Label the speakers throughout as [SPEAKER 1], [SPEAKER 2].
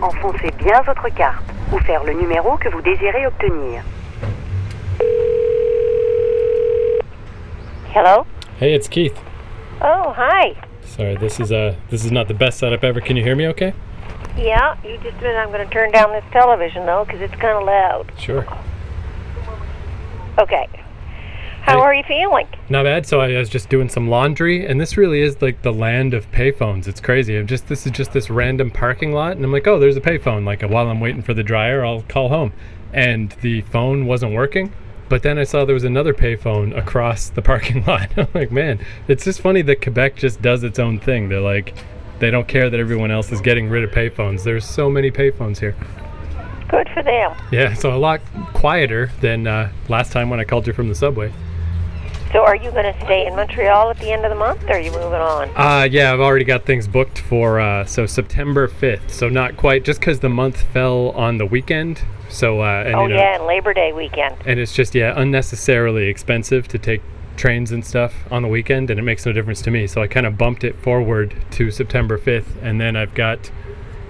[SPEAKER 1] enfoncez bien votre carte ou faire le numéro que vous désirez obtenir.
[SPEAKER 2] Hello?
[SPEAKER 3] Hey, it's Keith.
[SPEAKER 2] Oh, hi.
[SPEAKER 3] Sorry, this is uh this is not the best setup ever. Can you hear me okay?
[SPEAKER 2] Yeah, you just a minute. I'm going to turn down this television, though, because it's kind of loud.
[SPEAKER 3] Sure.
[SPEAKER 2] Okay. How
[SPEAKER 3] Hey.
[SPEAKER 2] are you feeling?
[SPEAKER 3] Not bad. So I was just doing some laundry, and this really is like the land of payphones. It's crazy. I'm just this is just this random parking lot, and I'm like, oh, there's a payphone. Like while I'm waiting for the dryer, I'll call home, and the phone wasn't working. But then I saw there was another payphone across the parking lot. I'm like, man, it's just funny that Quebec just does its own thing. They're like, they don't care that everyone else is getting rid of payphones. There's so many payphones here.
[SPEAKER 2] Good for them.
[SPEAKER 3] Yeah, so a lot quieter than uh, last time when I called you from the subway.
[SPEAKER 2] So, are you going to stay in Montreal at the end of the month, or are you moving on?
[SPEAKER 3] Uh, yeah, I've already got things booked for uh, so September 5th. So not quite, just because the month fell on the weekend. So uh, and
[SPEAKER 2] oh,
[SPEAKER 3] you know,
[SPEAKER 2] yeah, and Labor Day weekend.
[SPEAKER 3] and it's just yeah unnecessarily expensive to take trains and stuff on the weekend, and it makes no difference to me. So I kind of bumped it forward to September 5th, and then I've got,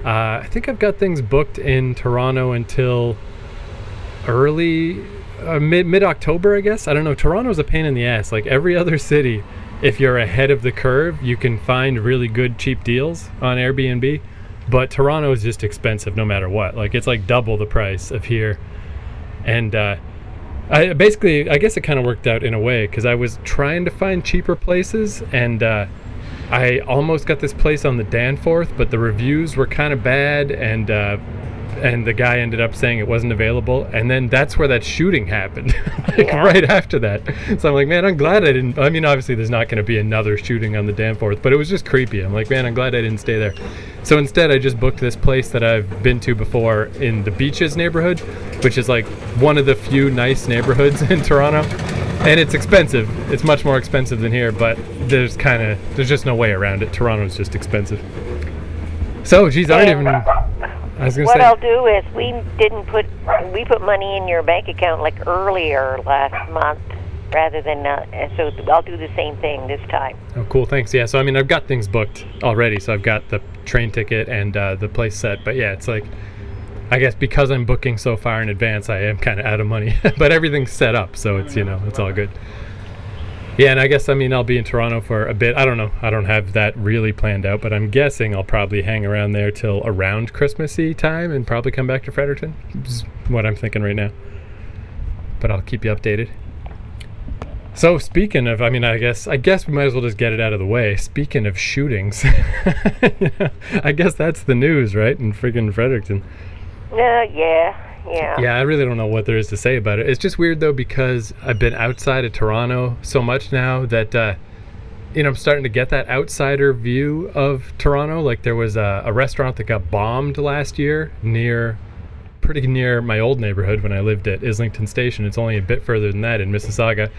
[SPEAKER 3] uh, I think I've got things booked in Toronto until early uh, mid mid October, I guess. I don't know. Toronto's a pain in the ass. Like every other city, if you're ahead of the curve, you can find really good cheap deals on Airbnb. But Toronto is just expensive no matter what. Like it's like double the price of here. And uh, I basically, I guess it kind of worked out in a way because I was trying to find cheaper places, and uh, I almost got this place on the Danforth, but the reviews were kind of bad, and uh, and the guy ended up saying it wasn't available, and then that's where that shooting happened, like right after that. So I'm like, man, I'm glad I didn't. I mean, obviously there's not going to be another shooting on the Danforth, but it was just creepy. I'm like, man, I'm glad I didn't stay there. So instead, I just booked this place that I've been to before in the Beaches neighborhood, which is like one of the few nice neighborhoods in Toronto. And it's expensive. It's much more expensive than here, but there's kind of there's just no way around it. Toronto's just expensive. So, geez, I don't even. I was
[SPEAKER 2] What
[SPEAKER 3] say.
[SPEAKER 2] I'll do is we didn't put we put money in your bank account like earlier last month, rather than uh, and so I'll do the same thing this time.
[SPEAKER 3] Oh, cool. Thanks. Yeah. So, I mean, I've got things booked already. So, I've got the train ticket and uh, the place set. But yeah, it's like, I guess because I'm booking so far in advance, I am kind of out of money. but everything's set up. So, it's, you know, it's all good. Yeah. And I guess, I mean, I'll be in Toronto for a bit. I don't know. I don't have that really planned out. But I'm guessing I'll probably hang around there till around Christmassy time and probably come back to Fredericton. Is what I'm thinking right now. But I'll keep you updated. So speaking of, I mean, I guess I guess we might as well just get it out of the way. Speaking of shootings, I guess that's the news, right? In friggin' Fredericton.
[SPEAKER 2] Uh, yeah, yeah.
[SPEAKER 3] Yeah, I really don't know what there is to say about it. It's just weird though because I've been outside of Toronto so much now that uh, you know I'm starting to get that outsider view of Toronto. Like there was a, a restaurant that got bombed last year near, pretty near my old neighborhood when I lived at Islington Station. It's only a bit further than that in Mississauga.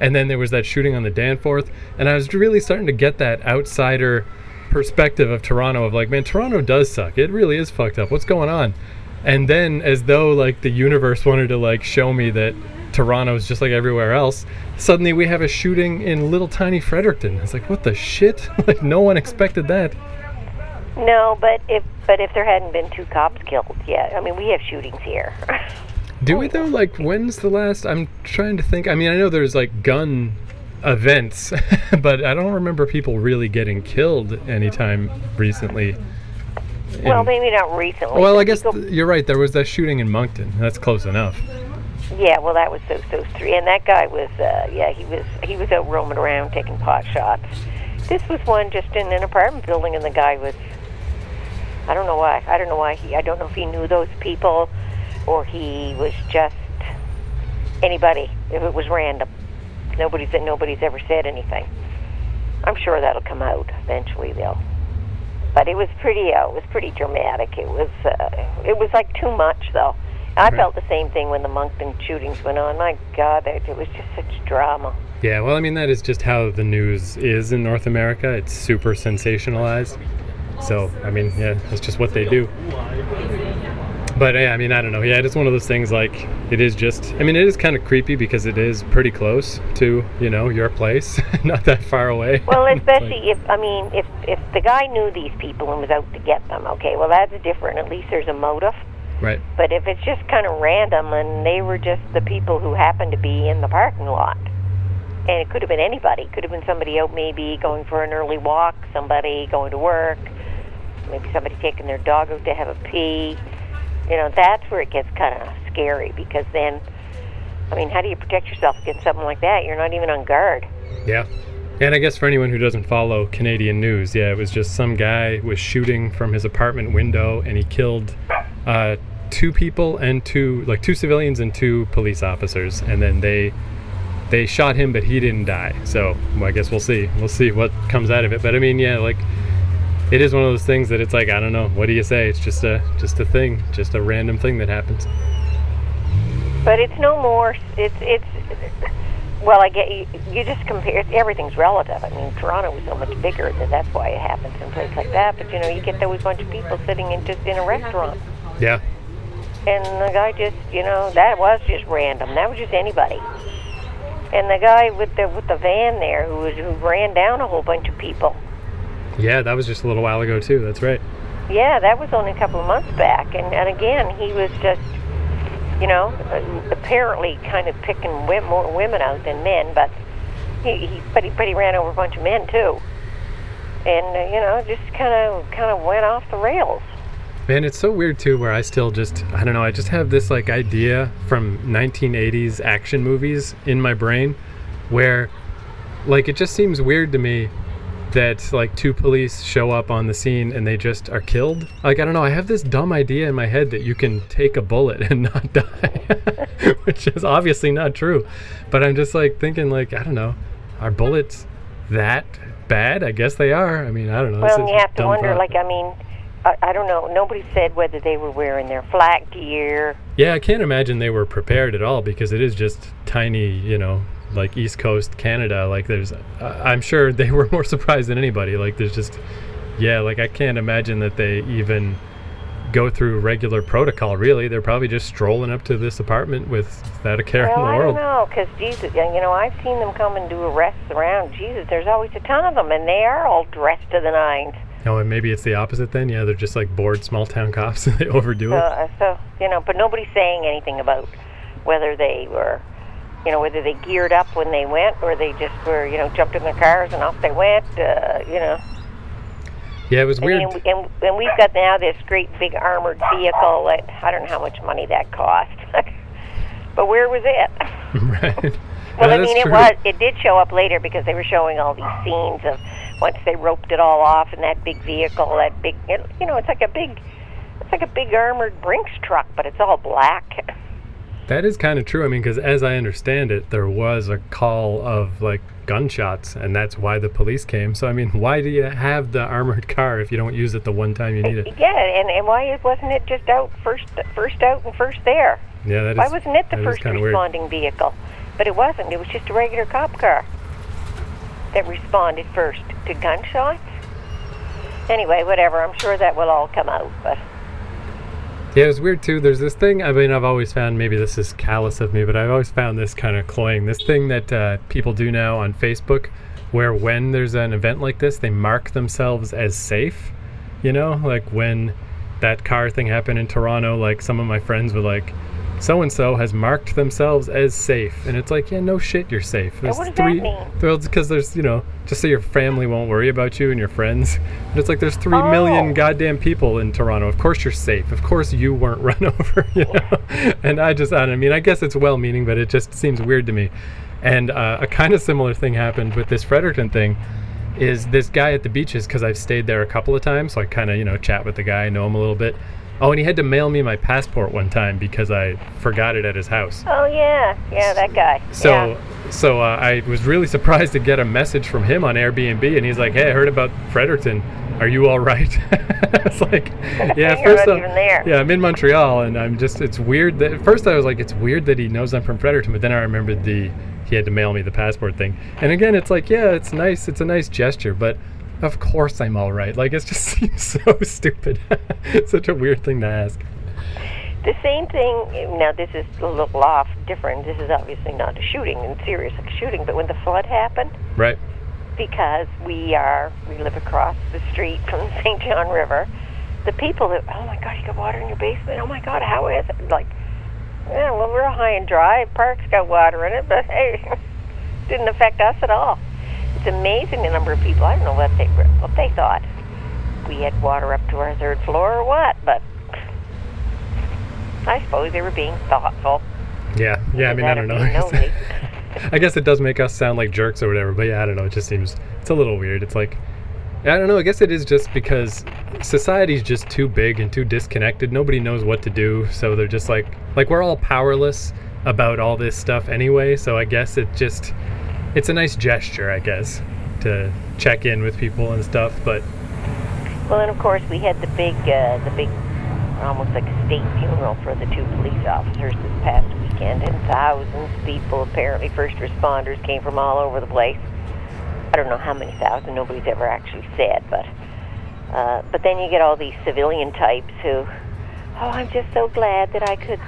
[SPEAKER 3] And then there was that shooting on the Danforth, and I was really starting to get that outsider perspective of Toronto of like, man, Toronto does suck. It really is fucked up. What's going on? And then as though like the universe wanted to like show me that Toronto's just like everywhere else, suddenly we have a shooting in little tiny Fredericton. It's like, what the shit? like no one expected that.
[SPEAKER 2] No, but if but if there hadn't been two cops killed yet, I mean, we have shootings here.
[SPEAKER 3] Do we though? Like, when's the last? I'm trying to think. I mean, I know there's like gun events, but I don't remember people really getting killed anytime recently.
[SPEAKER 2] Well, maybe not recently.
[SPEAKER 3] well, I guess
[SPEAKER 2] people-
[SPEAKER 3] th- you're right. There was that shooting in Moncton. That's close enough.
[SPEAKER 2] yeah, well, that was those those three, and that guy was uh, yeah, he was he was out roaming around taking pot shots. This was one just in an apartment building, and the guy was. I don't know why. I don't know why he. I don't know if he knew those people, or he was just anybody. If it was random, nobody's nobody's ever said anything. I'm sure that'll come out eventually, though. But it was pretty. Uh, it was pretty dramatic. It was. Uh, it was like too much, though. I felt the same thing when the Moncton shootings went on. My God, it, it was just such drama.
[SPEAKER 3] Yeah, well, I mean, that is just how the news is in North America. It's super sensationalized. So, I mean, yeah, that's just what they do. But yeah, I mean, I don't know. Yeah, it's one of those things like it is just, I mean, it is kind of creepy because it is pretty close to, you know, your place, not that far away.
[SPEAKER 2] Well,
[SPEAKER 3] It's like-
[SPEAKER 2] especially if I mean, if if the guy knew these people and was out to get them, okay, well that's different. At least there's a motive.
[SPEAKER 3] Right.
[SPEAKER 2] But if it's just kind of random and they were just the people who happened to be in the parking lot, and it could have been anybody, could have been somebody out maybe going for an early walk, somebody going to work, maybe somebody taking their dog out to have a pee. You know, that's where it gets kind of scary because then, I mean, how do you protect yourself against something like that? You're not even on guard.
[SPEAKER 3] Yeah. And I guess for anyone who doesn't follow Canadian news, yeah, it was just some guy was shooting from his apartment window and he killed uh, two people and two like two civilians and two police officers, and then they they shot him, but he didn't die. So well, I guess we'll see. We'll see what comes out of it. But I mean, yeah, like it is one of those things that it's like I don't know. What do you say? It's just a just a thing, just a random thing that happens.
[SPEAKER 2] But it's no more. It's it's. Well, I get you. You just compare. Everything's relative. I mean, Toronto was so much bigger, and that's why it happens in places like that. But you know, you get those bunch of people sitting in just in a restaurant,
[SPEAKER 3] Yeah.
[SPEAKER 2] and the guy just, you know, that was just random. That was just anybody. And the guy with the with the van there, who was who ran down a whole bunch of people.
[SPEAKER 3] Yeah, that was just a little while ago too. That's right.
[SPEAKER 2] Yeah, that was only a couple of months back, and and again, he was just, you know, apparently kind of picking more women out than men, but he, he but he but he ran over a bunch of men too, and uh, you know, just kind of kind of went off the rails.
[SPEAKER 3] Man, it's so weird too where I still just I don't know, I just have this like idea from 1980s action movies in my brain where like it just seems weird to me that like two police show up on the scene and they just are killed. Like I don't know, I have this dumb idea in my head that you can take a bullet and not die, which is obviously not true. But I'm just like thinking like I don't know, are bullets that bad? I guess they are. I mean, I don't know.
[SPEAKER 2] Well, and you have to wonder,
[SPEAKER 3] thought.
[SPEAKER 2] like, I mean, I, I don't know. Nobody said whether they were wearing their flak gear.
[SPEAKER 3] Yeah, I can't imagine they were prepared at all because it is just tiny, you know, like East Coast Canada. Like, there's, I'm sure they were more surprised than anybody. Like, there's just, yeah, like I can't imagine that they even go through regular protocol. Really, they're probably just strolling up to this apartment without a care
[SPEAKER 2] Well,
[SPEAKER 3] in the
[SPEAKER 2] I
[SPEAKER 3] world.
[SPEAKER 2] don't know, because Jesus, you know, I've seen them come and do arrests around. Jesus, there's always a ton of them, and they are all dressed to the nines.
[SPEAKER 3] Oh, and maybe it's the opposite then. Yeah, they're just like bored small town cops and they overdo it.
[SPEAKER 2] Uh, so you know, but nobody's saying anything about whether they were, you know, whether they geared up when they went or they just were, you know, jumped in their cars and off they went. Uh, you know,
[SPEAKER 3] Yeah, it was weird.
[SPEAKER 2] mean, and, and we've got now this great big armored vehicle that I don't know how much money that cost, but where was it?
[SPEAKER 3] right.
[SPEAKER 2] Well, I mean, it
[SPEAKER 3] true.
[SPEAKER 2] was. It did show up later because they were showing all these scenes of once they roped it all off in that big vehicle, that big. You know, it's like a big, it's like a big armored Brinks truck, but it's all black.
[SPEAKER 3] That is kind of true. I mean, because as I understand it, there was a call of like gunshots, and that's why the police came. So, I mean, why do you have the armored car if you don't use it the one time you need it?
[SPEAKER 2] Yeah, and and why wasn't it just out first, first out and first there?
[SPEAKER 3] Yeah, that is.
[SPEAKER 2] Why wasn't it the first
[SPEAKER 3] kinda weird.
[SPEAKER 2] responding vehicle? But it wasn't. It was just a regular cop car that responded first to gunshots. Anyway, whatever. I'm sure that will all come out, but.
[SPEAKER 3] Yeah, it was weird too. There's this thing. I mean, I've always found maybe this is callous of me, but I've always found this kind of cloying. This thing that uh, people do now on Facebook, where when there's an event like this, they mark themselves as safe. You know, like when that car thing happened in Toronto, like some of my friends were like, "So and so has marked themselves as safe," and it's like, yeah, no shit, you're safe. There's
[SPEAKER 2] what does that mean?
[SPEAKER 3] Because there's you know, just so your family won't worry about you and your friends. But it's like there's three million
[SPEAKER 2] Oh.
[SPEAKER 3] goddamn people in Toronto. Of course you're safe. Of course you weren't run over. You know? and I just, I don't I mean, I guess it's well-meaning, but it just seems weird to me. And uh, a kind of similar thing happened with this Fredericton thing. Is this guy at the beaches because I've stayed there a couple of times, so I kind of you know chat with the guy, know him a little bit. Oh, and he had to mail me my passport one time because I forgot it at his house.
[SPEAKER 2] Oh yeah, yeah, that guy.
[SPEAKER 3] So,
[SPEAKER 2] yeah.
[SPEAKER 3] so uh, I was really surprised to get a message from him on Airbnb, and he's like, "Hey, I heard about Fredericton. Are you all right?" It's like, "Yeah." First,
[SPEAKER 2] not
[SPEAKER 3] I'm-
[SPEAKER 2] even there.
[SPEAKER 3] yeah, I'm in Montreal, and I'm just. It's weird that at first I was like, "It's weird that he knows I'm from Fredericton," but then I remembered the he had to mail me the passport thing, and again, it's like, yeah, it's nice. It's a nice gesture, but. Of course I'm all right. Like it just seems so stupid. Such a weird thing to ask.
[SPEAKER 2] The same thing. Now this is a little off, different. This is obviously not a shooting and serious like a shooting, but when the flood happened,
[SPEAKER 3] Right.
[SPEAKER 2] because we are we live across the street from the St. John River. The people that oh my god, you got water in your basement. Oh my god, how is it? Like, yeah, well we're high and dry. Park's got water in it, but hey, didn't affect us at all. Amazing the number of people. I don't know what they what they thought. We had water up to our third floor or what, but I suppose they were being thoughtful.
[SPEAKER 3] Yeah, yeah. I mean, I don't know. I guess it does make us sound like jerks or whatever, but yeah, I don't know. It just seems it's a little weird. It's like I don't know. I guess it is just because society's just too big and too disconnected. Nobody knows what to do, so they're just like like we're all powerless about all this stuff anyway. So I guess it just it's a nice gesture, I guess, to check in with people and stuff. But
[SPEAKER 2] Well, and of course we had the big, uh, the big, almost like a state funeral for the two police officers this past weekend, and thousands of people, apparently first responders, came from all over the place. I don't know how many thousand. Nobody's ever actually said, but uh, but then you get all these civilian types who, oh, I'm just so glad that I could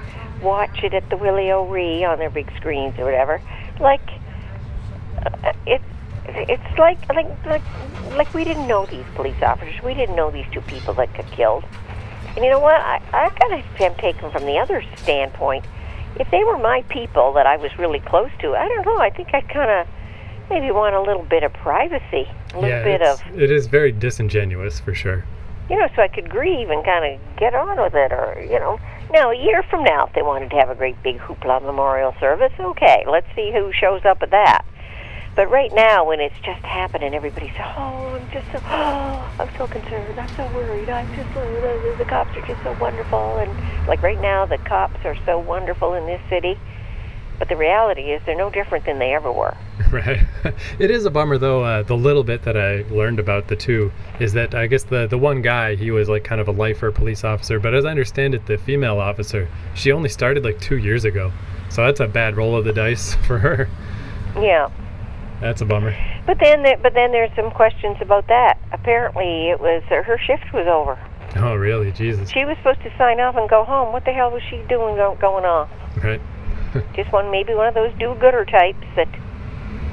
[SPEAKER 2] watch it at the Willie O'Ree on their big screens or whatever. Like uh, it's it's like like like like we didn't know these police officers. We didn't know these two people that got killed. And you know what? I I kind of am taken from the other standpoint. If they were my people that I was really close to, I don't know. I think I kind of maybe want a little bit of privacy, a little
[SPEAKER 3] yeah,
[SPEAKER 2] bit of
[SPEAKER 3] it is very disingenuous for sure.
[SPEAKER 2] you know, so I could grieve and kind of get on with it, or you know. Now, a year from now, if they wanted to have a great big hoopla memorial service, okay, let's see who shows up at that. But right now, when it's just happening, everybody's oh, I'm just so, oh, I'm so concerned, I'm so worried, I'm just the, the cops are just so wonderful, and like right now, the cops are so wonderful in this city. But the reality is, they're no different than they ever were.
[SPEAKER 3] right. it is a bummer though. Uh, the little bit that I learned about the two is that I guess the the one guy he was like kind of a lifer police officer, but as I understand it, the female officer she only started like two years ago, so that's a bad roll of the dice for her.
[SPEAKER 2] Yeah.
[SPEAKER 3] That's a bummer.
[SPEAKER 2] But then, there, but then there's some questions about that. Apparently, it was uh, her shift was over.
[SPEAKER 3] Oh really? Jesus.
[SPEAKER 2] She was supposed to sign off and go home. What the hell was she doing go, going off?
[SPEAKER 3] Right.
[SPEAKER 2] Just one, maybe one of those do-gooder types that,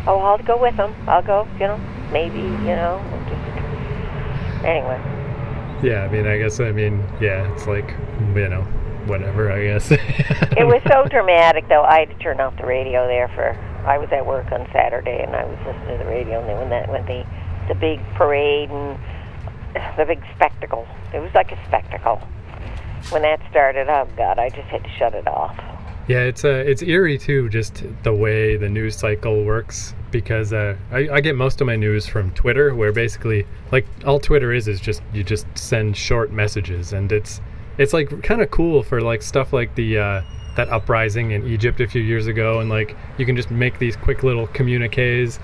[SPEAKER 2] oh, I'll go with them. I'll go, you know, maybe, you know, just anyway.
[SPEAKER 3] Yeah. I mean, I guess I mean, yeah. It's like you know, whatever. I guess.
[SPEAKER 2] It was so dramatic, though. I had to turn off the radio there for. I was at work on Saturday, and I was listening to the radio, and then when that when the the big parade and the big spectacle, it was like a spectacle. When that started, oh God, I just had to shut it off.
[SPEAKER 3] Yeah, it's uh, it's eerie too, just the way the news cycle works. Because uh, I, I get most of my news from Twitter, where basically, like, all Twitter is is just you just send short messages, and it's it's like kind of cool for like stuff like the uh, that uprising in Egypt a few years ago, and like you can just make these quick little communiques.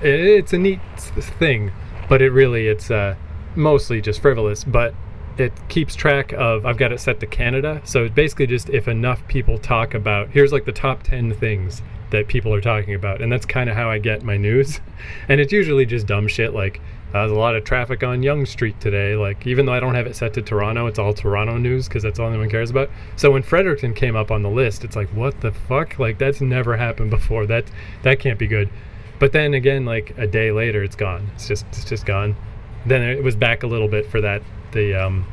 [SPEAKER 3] It's a neat thing, but it really it's uh, mostly just frivolous. But it keeps track of I've got it set to Canada. So it's basically just if enough people talk about here's like the top 10 things that people are talking about and that's kind of how I get my news. And it's usually just dumb shit like uh, there's a lot of traffic on Yonge Street today. Like even though I don't have it set to Toronto, it's all Toronto news because that's all anyone cares about. So when Fredericton came up on the list, it's like what the fuck? Like that's never happened before. That that can't be good. But then again, like a day later, it's gone. It's just it's just gone. Then it was back a little bit for that the um,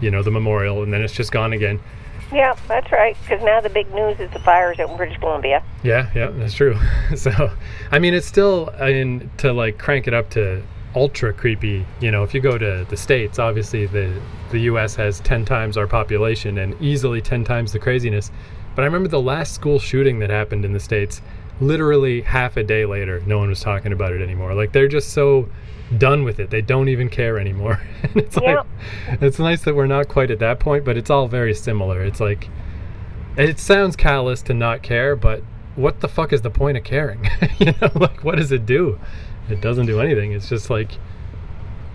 [SPEAKER 3] you know the memorial, and then it's just gone again.
[SPEAKER 2] Yeah, that's right. Because now the big news is the fires in British Columbia.
[SPEAKER 3] Yeah, yeah, that's true. so, I mean, it's still I mean to like crank it up to ultra creepy. You know, if you go to the states, obviously the the U.S. has ten times our population and easily ten times the craziness. But I remember the last school shooting that happened in the states. Literally half a day later, no one was talking about it anymore. Like they're just so done with it. They don't even care anymore. it's
[SPEAKER 2] Yeah.
[SPEAKER 3] like it's nice that we're not quite at that point, but it's all very similar. It's like it sounds callous to not care, but what the fuck is the point of caring? you know, like what does it do? It doesn't do anything. It's just like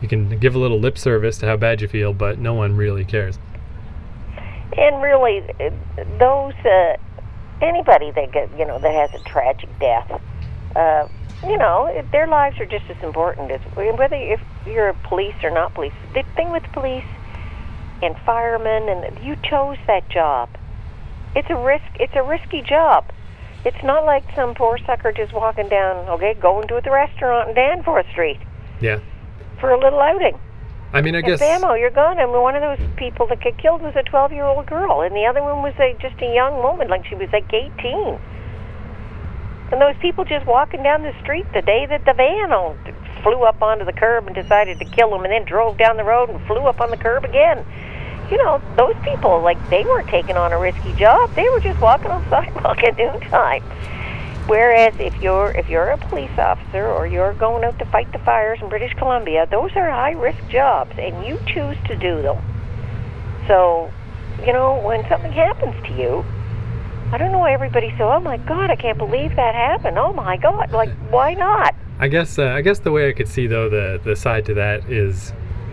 [SPEAKER 3] you can give a little lip service to how bad you feel, but no one really cares.
[SPEAKER 2] And really, those uh, anybody that get you know that has a tragic death, uh, you know, their lives are just as important as whether if you're police or not police. The thing with police and firemen, and you chose that job. It's a risk. It's a risky job. It's not like some poor sucker just walking down, okay, going to the restaurant in Danforth Street
[SPEAKER 3] Yeah.
[SPEAKER 2] for a little outing.
[SPEAKER 3] I mean, I
[SPEAKER 2] And
[SPEAKER 3] guess.
[SPEAKER 2] bammo, oh, you're gone. And one of those people that got killed was a 12 year old girl, and the other one was a, just a young woman, like she was like 18. And those people just walking down the street the day that the van flew up onto the curb and decided to kill them, and then drove down the road and flew up on the curb again. You know, those people, like, they weren't taking on a risky job. They were just walking on the sidewalk at noontime. Whereas if you're if you're a police officer or you're going out to fight the fires in British Columbia, those are high risk jobs, and you choose to do them. So, you know, when something happens to you, I don't know why everybody said, "Oh my God, I can't believe that happened." Oh my God, like why not?
[SPEAKER 3] I guess uh, I guess the way I could see though the the side to that is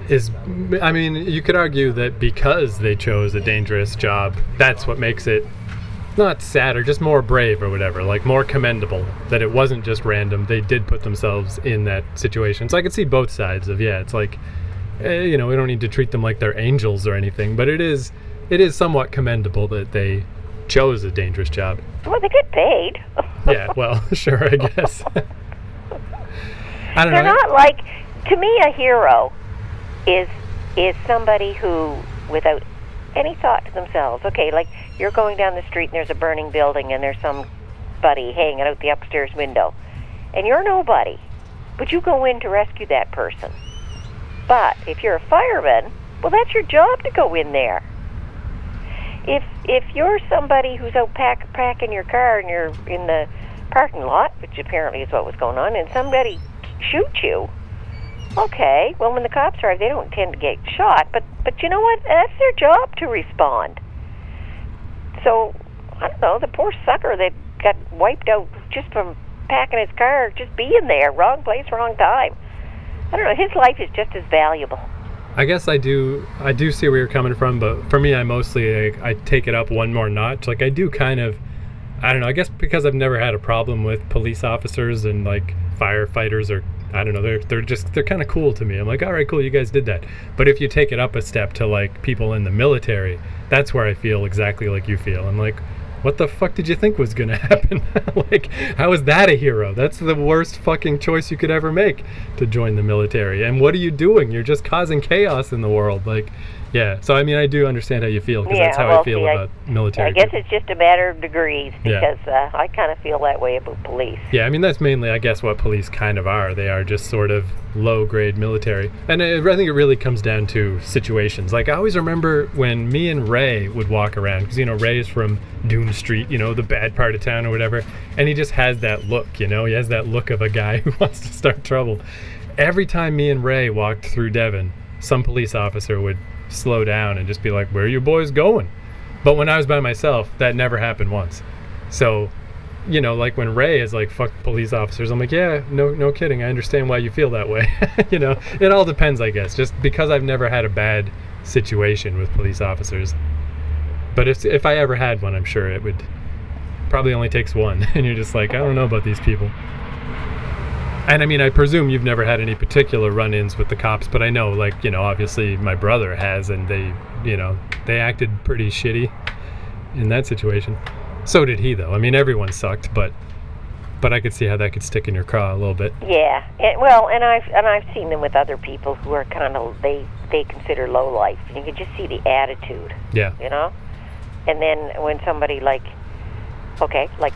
[SPEAKER 3] is I mean you could argue that because they chose a dangerous job, that's what makes it not sad or just more brave or whatever, like more commendable that it wasn't just random. They did put themselves in that situation. So I could see both sides of yeah, it's like eh, you know we don't need to treat them like they're angels or anything, but it is it is somewhat commendable that they chose a dangerous job.
[SPEAKER 2] Well, they get paid.
[SPEAKER 3] Yeah, well, sure, I guess. I don't
[SPEAKER 2] They're
[SPEAKER 3] know.
[SPEAKER 2] not like to me a hero is is somebody who without any thought to themselves. Okay, like you're going down the street and there's a burning building and there's somebody hanging out the upstairs window. And you're nobody. But you go in to rescue that person. But if you're a fireman, well that's your job to go in there. If if you're somebody who's out pack, packing your car and you're in the parking lot, which apparently is what was going on, and somebody shoots you, okay. Well, when the cops arrive, they don't tend to get shot, but but you know what? That's their job to respond. So I don't know. The poor sucker that got wiped out just from packing his car, just being there, wrong place, wrong time. I don't know. His life is just as valuable.
[SPEAKER 3] I guess I do. I do see where you're coming from, but for me, I mostly I, I take it up one more notch. Like I do kind of, I don't know. I guess because I've never had a problem with police officers and like firefighters or I don't know. They're they're just they're kind of cool to me. I'm like, all right, cool, you guys did that. But if you take it up a step to like people in the military, that's where I feel exactly like you feel. I'm like. What the fuck did you think was gonna happen? like, how is that a hero? That's the worst fucking choice you could ever make to join the military. And what are you doing? You're just causing chaos in the world. Like, yeah. So I mean, I do understand how you feel because
[SPEAKER 2] Yeah,
[SPEAKER 3] that's how
[SPEAKER 2] well,
[SPEAKER 3] I feel
[SPEAKER 2] see, I-
[SPEAKER 3] about military.
[SPEAKER 2] I guess
[SPEAKER 3] people.
[SPEAKER 2] it's just a matter of degrees
[SPEAKER 3] Yeah.
[SPEAKER 2] because uh, I kind of feel that way about police.
[SPEAKER 3] Yeah, I mean that's mainly, I guess, what police kind of are. They are just sort of low-grade military, and I I think it really comes down to situations. Like I always remember when me and Ray would walk around, because you know Ray's from Dune Street, you know the bad part of town or whatever, and he just has that look. You know, he has that look of a guy who wants to start trouble. Every time me and Ray walked through Devon, some police officer would slow down and just be like, "Where are you boys going?" But when I was by myself, that never happened once. So you know, like when Ray is like, fuck police officers, I'm like, yeah, no, no kidding. I understand why you feel that way. you know, it all depends, I guess, just because I've never had a bad situation with police officers. But if, if I ever had one, I'm sure it would probably only takes one. And you're just like, I don't know about these people. And I mean, I presume you've never had any particular run ins with the cops, but I know, like, you know, obviously my brother has, and they, you know, they acted pretty shitty in that situation. So did he, though. I mean, everyone sucked, but but I could see how that could stick in your craw a little bit.
[SPEAKER 2] Yeah, and, well, and I've and I've seen them with other people who are kind of they they consider low life. You can just see the attitude,
[SPEAKER 3] Yeah,
[SPEAKER 2] you know. And then when somebody like, okay, like,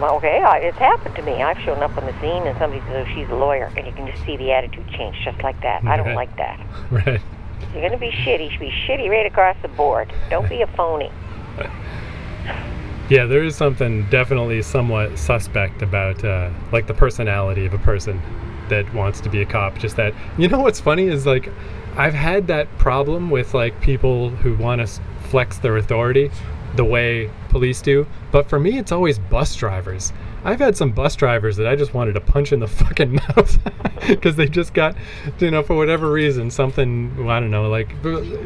[SPEAKER 2] well, okay, I, it's happened to me. I've shown up on the scene and somebody says, "Oh, she's a lawyer," and you can just see the attitude change just like that. I don't like that.
[SPEAKER 3] right.
[SPEAKER 2] If you're gonna be shitty, you should be shitty right across the board. Don't be a phony.
[SPEAKER 3] Yeah, there is something definitely somewhat suspect about uh, like the personality of a person that wants to be a cop. Just that, you know, what's funny is like I've had that problem with like people who want to flex their authority the way police do, but for me, it's always bus drivers. I've had some bus drivers that I just wanted to punch in the fucking mouth because they just got, you know, for whatever reason, something I don't know, like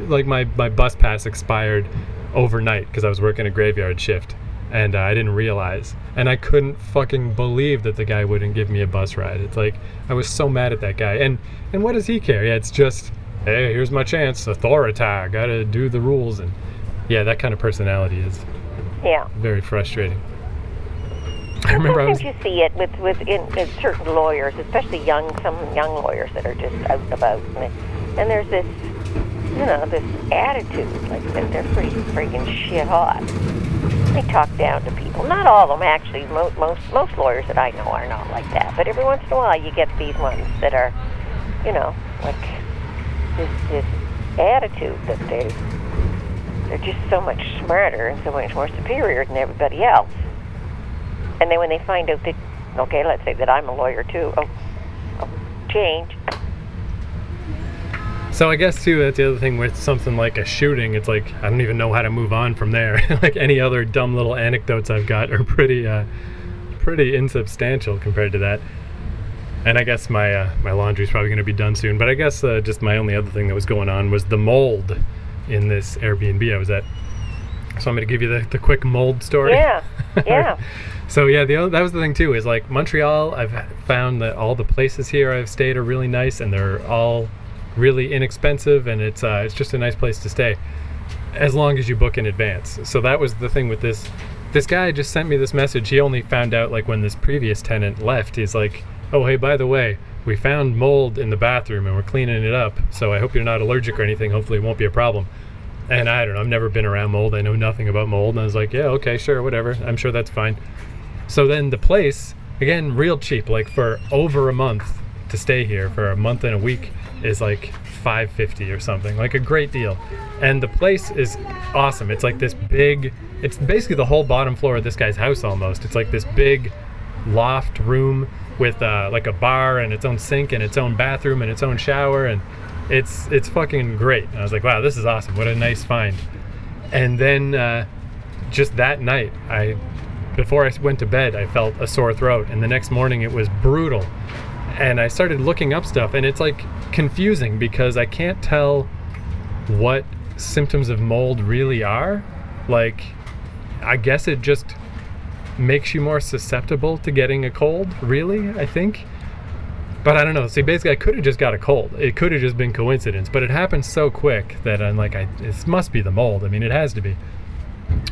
[SPEAKER 3] like my my bus pass expired overnight because I was working a graveyard shift and uh, I didn't realize. And I couldn't fucking believe that the guy wouldn't give me a bus ride. It's like I was so mad at that guy. And and what does he care? Yeah, it's just hey, here's my chance, authority. I Got to do the rules and yeah, that kind of personality is
[SPEAKER 2] Yeah.
[SPEAKER 3] very frustrating. I remember I was
[SPEAKER 2] Sometimes you see it with with in, in certain lawyers, especially young some young lawyers that are just out and about, and, and there's this, you know, this attitude like that they're pretty freaking shit hot. They talk down to people. Not all of them, actually. Mo- most most lawyers that I know are not like that. But every once in a while, you get these ones that are, you know, like this this attitude that they they're just so much smarter and so much more superior than everybody else. And then when they find out that, okay, let's say that I'm a lawyer too. Oh, oh change.
[SPEAKER 3] So I guess too that's the other thing with something like a shooting. It's like I don't even know how to move on from there. like any other dumb little anecdotes I've got are pretty, uh, pretty insubstantial compared to that. And I guess my uh, my laundry's probably going to be done soon. But I guess uh, just my only other thing that was going on was the mold in this Airbnb I was at. So I'm going to give you the, the quick mold story.
[SPEAKER 2] Yeah, yeah.
[SPEAKER 3] So yeah, the that was the thing too. Is like Montreal. I've found that all the places here I've stayed are really nice, and they're all really inexpensive, and it's uh, it's just a nice place to stay, as long as you book in advance. So that was the thing with this. This guy just sent me this message. He only found out like when this previous tenant left. He's like, "Oh hey, by the way, we found mold in the bathroom, and we're cleaning it up. So I hope you're not allergic or anything. Hopefully, it won't be a problem." And I don't know. I've never been around mold. I know nothing about mold. And I was like, "Yeah, okay, sure, whatever. I'm sure that's fine." So then the place, again, real cheap, like for over a month to stay here for a month and a week is like 550 or something, like a great deal. And the place is awesome. It's like this big, it's basically the whole bottom floor of this guy's house almost. It's like this big loft room with uh, like a bar and its own sink and its own bathroom and its own shower and it's it's fucking great. And I was like, wow, this is awesome. What a nice find. And then uh, just that night, I before I went to bed, I felt a sore throat, and the next morning it was brutal. And I started looking up stuff, and it's like confusing because I can't tell what symptoms of mold really are. Like, I guess it just makes you more susceptible to getting a cold, really, I think. But I don't know. See, basically, I could have just got a cold. It could have just been coincidence, but it happened so quick that I'm like, I, this must be the mold. I mean, it has to be.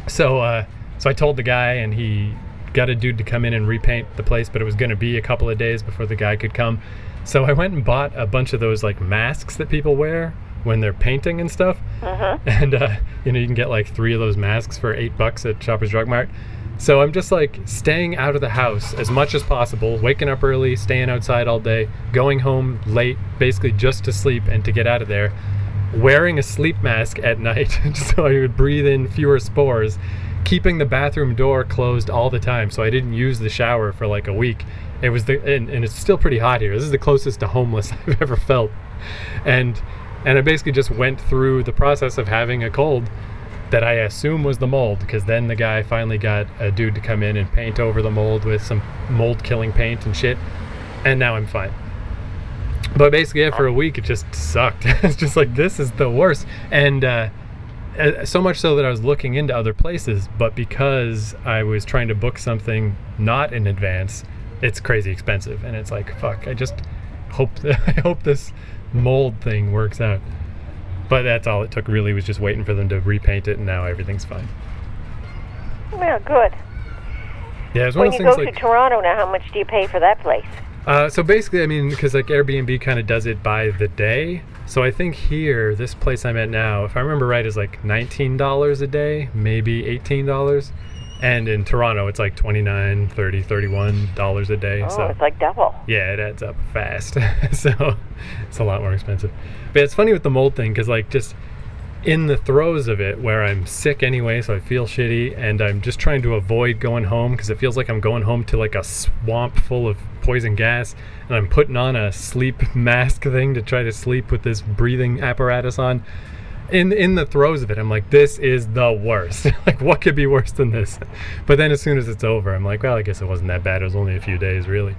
[SPEAKER 3] So, uh, so I told the guy, and he got a dude to come in and repaint the place, but it was going to be a couple of days before the guy could come. So I went and bought a bunch of those like masks that people wear when they're painting and stuff.
[SPEAKER 2] Uh-huh.
[SPEAKER 3] And uh, you know, you can get like three of those masks for eight bucks at Shoppers Drug Mart. So I'm just like staying out of the house as much as possible, waking up early, staying outside all day, going home late, basically just to sleep and to get out of there, wearing a sleep mask at night so I would breathe in fewer spores, keeping the bathroom door closed all the time so I didn't use the shower for like a week. It was the and, and it's still pretty hot here. This is the closest to homeless I've ever felt. And and I basically just went through the process of having a cold that I assume was the mold because then the guy finally got a dude to come in and paint over the mold with some mold killing paint and shit. And now I'm fine. But basically, after a week, it just sucked. it's just like, this is the worst. And uh, uh, so much so that I was looking into other places, but because I was trying to book something not in advance, it's crazy expensive. And it's like, fuck, I just hope I hope this mold thing works out. But that's all it took really was just waiting for them to repaint it, and now everything's fine.
[SPEAKER 2] Well, good.
[SPEAKER 3] Yeah, it's one
[SPEAKER 2] When
[SPEAKER 3] of
[SPEAKER 2] you
[SPEAKER 3] those
[SPEAKER 2] go
[SPEAKER 3] like.
[SPEAKER 2] to Toronto now, how much do you pay for that place?
[SPEAKER 3] Uh, so basically, I mean, because like Airbnb kind of does it by the day. So I think here, this place I'm at now, if I remember right, is like $19 a day, maybe $18. And in Toronto, it's like 29 30 $31 a day.
[SPEAKER 2] Oh,
[SPEAKER 3] so
[SPEAKER 2] it's like double.
[SPEAKER 3] yeah, it adds up fast. so it's a lot more expensive. But it's funny with the mold thing because, like, just in the throes of it, where I'm sick anyway, so I feel shitty, and I'm just trying to avoid going home because it feels like I'm going home to like a swamp full of poison gas, and I'm putting on a sleep mask thing to try to sleep with this breathing apparatus on. In, in the throes of it, I'm like, this is the worst. like, what could be worse than this? But then as soon as it's over, I'm like, well, I guess it wasn't that bad. It was only a few days, really.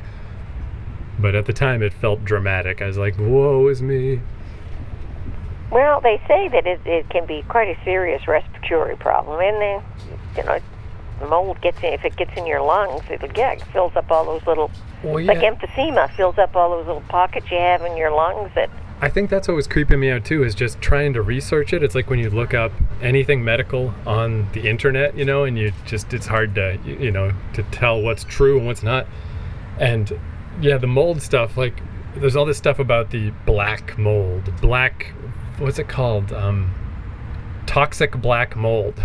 [SPEAKER 3] But at the time, it felt dramatic. I was like, "Woe is me!"
[SPEAKER 2] Well, they say that it, it can be quite a serious respiratory problem, and then you know, the mold gets in. If it gets in your lungs, it'll yeah, it fills up all those little
[SPEAKER 3] Well,
[SPEAKER 2] like emphysema fills up all those little pockets you have in your lungs that
[SPEAKER 3] I think that's what was creeping me out too is just trying to research it. It's like when you look up anything medical on the internet, you know, and you just it's hard to you know to tell what's true and what's not. And yeah, the mold stuff like there's all this stuff about the black mold, black what's it called? Um, toxic black mold.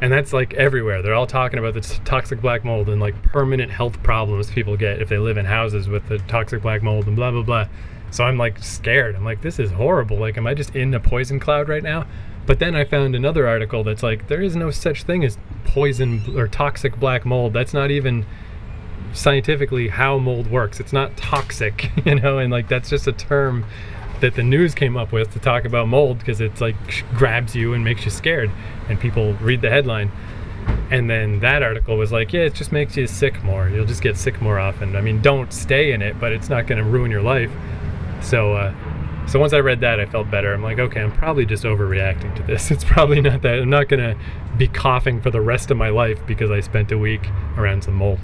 [SPEAKER 3] And that's like everywhere. They're all talking about the toxic black mold and like permanent health problems people get if they live in houses with the toxic black mold and blah blah blah. So I'm like scared. I'm like, this is horrible. Like, am I just in a poison cloud right now? But then I found another article that's like, there is no such thing as poison or toxic black mold. That's not even scientifically how mold works. It's not toxic, you know, and like that's just a term that the news came up with to talk about mold because it's like grabs you and makes you scared, and people read the headline. And then that article was like, yeah, it just makes you sick more. You'll just get sick more often. I mean, don't stay in it, but it's not going to ruin your life. So, uh, so once I read that, I felt better. I'm like, okay, I'm probably just overreacting to this. It's probably not that. I'm not going to be coughing for the rest of my life because I spent a week around some mold.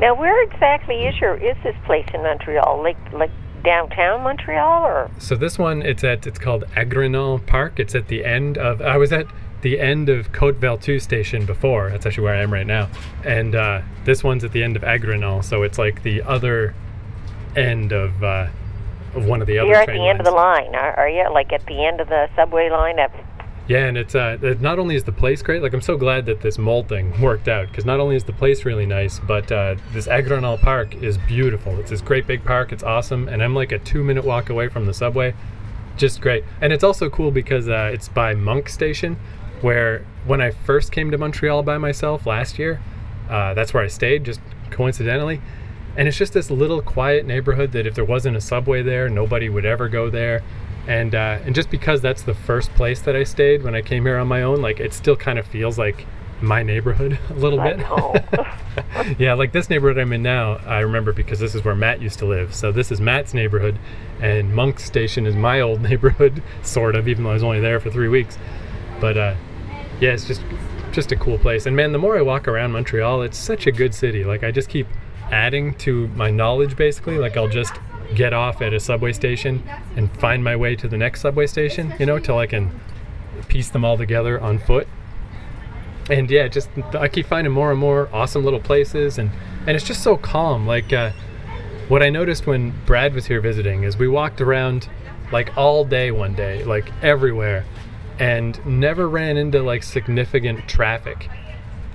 [SPEAKER 2] Now, where exactly is your is this place in Montreal? Like like downtown Montreal, or
[SPEAKER 3] So this one, it's at it's called Angrignon Park. It's at the end of. I was at the end of Côte-Vertu station before. That's actually where I am right now. And uh, this one's at the end of Angrignon, so it's like the other end of uh, of one of the other
[SPEAKER 2] you're at the end of the line, are, you? Like at the end of the subway line?
[SPEAKER 3] Yeah, and it's uh, it, not only is the place great, like I'm so glad that this mold thing worked out because not only is the place really nice, but uh, this Angrignon Park is beautiful. It's this great big park. It's awesome, and I'm like a two minute walk away from the subway. Just great, and it's also cool because uh, it's by Monk Station, where when I first came to Montreal by myself last year, uh, that's where I stayed, just coincidentally. And it's just this little quiet neighborhood that if there wasn't a subway there, nobody would ever go there. And uh, and just because that's the first place that I stayed when I came here on my own, like it still kind of feels like my neighborhood a little bit. yeah, like this neighborhood I'm in now, I remember because this is where Matt used to live. So this is Matt's neighborhood, and Monk Station is my old neighborhood, sort of, even though I was only there for three weeks. But uh, yeah, it's just just a cool place. And man, the more I walk around Montreal, it's such a good city. Like I just keep adding to my knowledge basically. Like I'll just get off at a subway station and find my way to the next subway station, you know, till I can piece them all together on foot. And yeah, just I keep finding more and more awesome little places and and it's just so calm. Like uh, what I noticed when Brad was here visiting is we walked around like all day one day, like everywhere, and never ran into like significant traffic.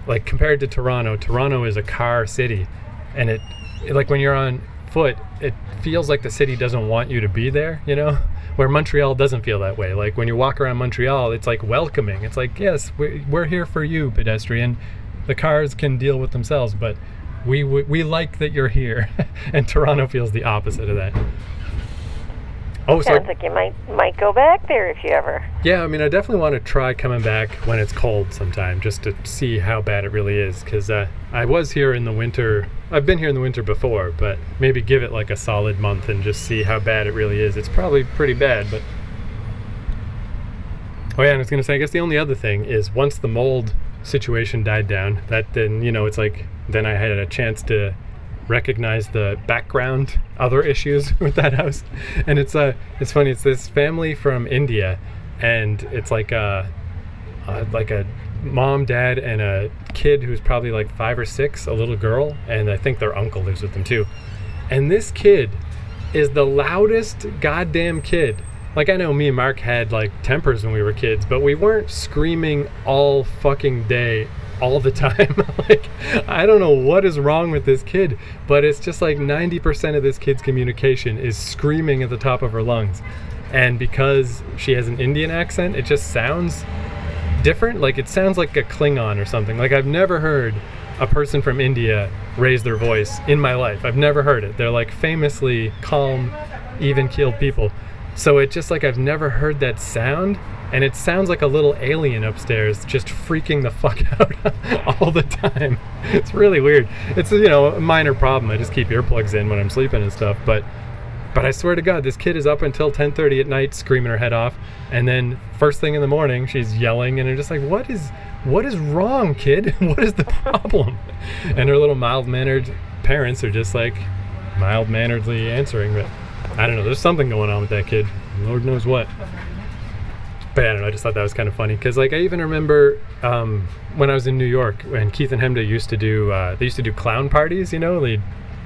[SPEAKER 3] Like compared to Toronto, Toronto is a car city, and it, it like when you're on foot, it feels like the city doesn't want you to be there, you know? Where Montreal doesn't feel that way. Like when you walk around Montreal, it's like welcoming. It's like, yes, we're, we're here for you, pedestrian. The cars can deal with themselves, but we we, we like that you're here. and Toronto feels the opposite of that. Oh, so
[SPEAKER 2] Sounds like you might might go back there if you ever.
[SPEAKER 3] yeah, I mean, I definitely want to try coming back when it's cold sometime, just to see how bad it really is. Because uh, I was here in the winter. I've been here in the winter before, but maybe give it like a solid month and just see how bad it really is. It's probably pretty bad, but. Oh yeah, and I was gonna say, I guess the only other thing is once the mold situation died down, that then you know it's like then I had a chance to recognize the background other issues with that house. And it's uh it's funny it's this family from india and it's like a, uh like a mom dad and a kid who's probably like five or six a little girl and i think their uncle lives with them too. And this kid is the loudest goddamn kid. Like i know me and mark had like tempers when we were kids but we weren't screaming all fucking day all the time. like, I don't know what is wrong with this kid, but it's just like 90% of this kid's communication is screaming at the top of her lungs. And because she has an Indian accent, it just sounds different. Like, it sounds like a Klingon or something. Like, I've never heard a person from India raise their voice in my life. I've never heard it. They're like famously calm, even keeled people. So it just like I've never heard that sound, and it sounds like a little alien upstairs just freaking the fuck out all the time. It's really weird. It's you know a minor problem. I just keep earplugs in when I'm sleeping and stuff, but but I swear to God, this kid is up until 10:30 at night screaming her head off, and then first thing in the morning she's yelling, and I'm just like, what is what is wrong, kid? what is the problem? and her little mild-mannered parents are just like mild-manneredly answering, but I don't know. There's something going on with that kid. Lord knows what. But I don't know. I just thought that was kind of funny because, like, I even remember um, when I was in New York when Keith and Hemda used to do. Uh, they used to do clown parties. You know, they'd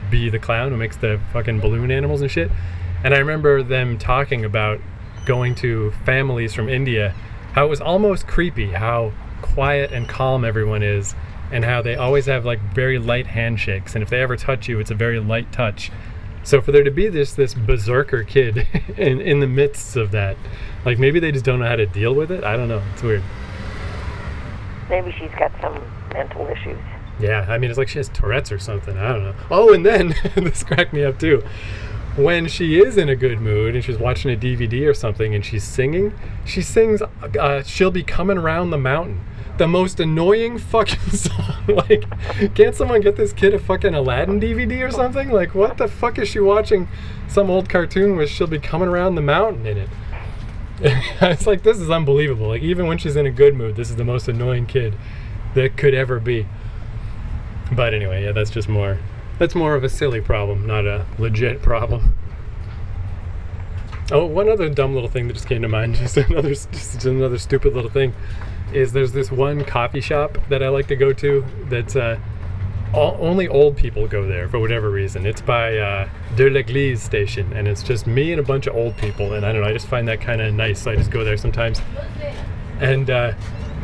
[SPEAKER 3] be the clown who makes the fucking balloon animals and shit. And I remember them talking about going to families from India, how it was almost creepy how quiet and calm everyone is, and how they always have like very light handshakes. And if they ever touch you, it's a very light touch. So for there to be this this berserker kid in in the midst of that, like maybe they just don't know how to deal with it. I don't know. It's weird.
[SPEAKER 2] Maybe she's got some mental issues.
[SPEAKER 3] Yeah, I mean it's like she has Tourette's or something. I don't know. Oh, and then this cracked me up too. When she is in a good mood and she's watching a DVD or something and she's singing, she sings uh, "She'll Be Coming Around the Mountain." The most annoying fucking song. like, can't someone get this kid a fucking Aladdin DVD or something? Like, what the fuck is she watching? Some old cartoon where she'll be coming around the mountain in it. it's like this is unbelievable. Like even when she's in a good mood, this is the most annoying kid that could ever be. But anyway, yeah, that's just more that's more of a silly problem, not a legit problem. Oh, one other dumb little thing that just came to mind, just another just another stupid little thing, is there's this one coffee shop that I like to go to that's uh, all, only old people go there for whatever reason. It's by uh, De l'Église station, and it's just me and a bunch of old people. And I don't know, I just find that kind of nice. So I just go there sometimes, and uh,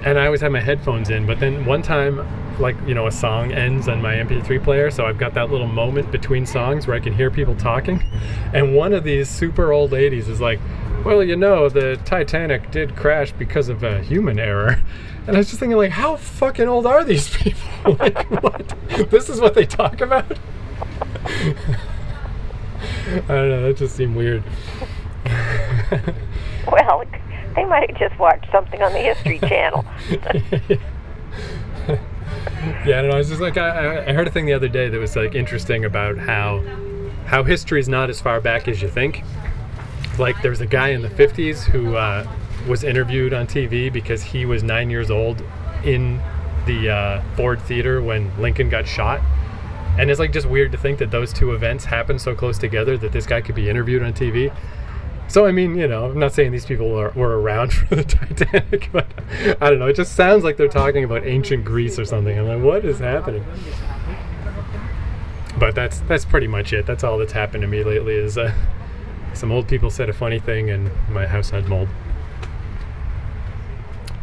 [SPEAKER 3] and I always have my headphones in. But then one time, like you know, a song ends on my MP3 player, so I've got that little moment between songs where I can hear people talking, and one of these super old ladies is like. Well, you know, the Titanic did crash because of a human error. And I was just thinking, like, how fucking old are these people? like, what? This is what they talk about? I don't know. That just seemed weird.
[SPEAKER 2] Well, they might have just watched something on the History Channel.
[SPEAKER 3] yeah, I don't know. I was just like, I, I heard a thing the other day that was like interesting about how how history is not as far back as you think. Like, there was a guy in the 50s who uh, was interviewed on TV because he was nine years old in the uh, Ford Theater when Lincoln got shot. And it's like just weird to think that those two events happened so close together that this guy could be interviewed on TV. So I mean, you know, I'm not saying these people are, were around for the Titanic, but I don't know. It just sounds like they're talking about ancient Greece or something. I'm like, what is happening? But that's that's pretty much it. That's all that's happened to me lately. Is uh, some old people said a funny thing, and my house had mold.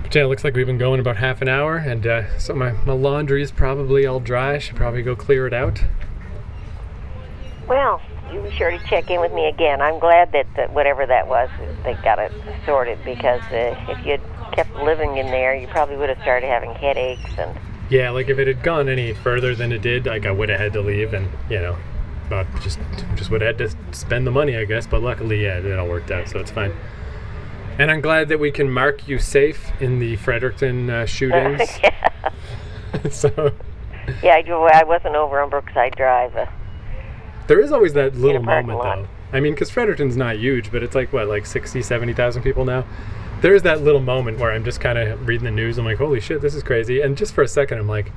[SPEAKER 3] But yeah, it looks like we've been going about half an hour, and uh, so my, my laundry is probably all dry. I should probably go clear it out.
[SPEAKER 2] Well, you be sure to check in with me again. I'm glad that, that whatever that was, they got it sorted because uh, if you'd kept living in there, you probably would have started having headaches and.
[SPEAKER 3] Yeah, like if it had gone any further than it did, like I would have had to leave, and you know, about just just would have had to spend the money, I guess. But luckily, yeah, it all worked out, so it's fine. And I'm glad that we can mark you safe in the Fredericton uh, shootings.
[SPEAKER 2] yeah.
[SPEAKER 3] so
[SPEAKER 2] yeah, I do. I wasn't over on Brookside Drive. Uh,
[SPEAKER 3] there is always that little moment,
[SPEAKER 2] lot.
[SPEAKER 3] though. I mean, because Fredericton's not huge, but it's like what, like 60, 70,000 people now. There is that little moment where I'm just kind of reading the news. I'm like, holy shit, this is crazy. And just for a second, I'm like,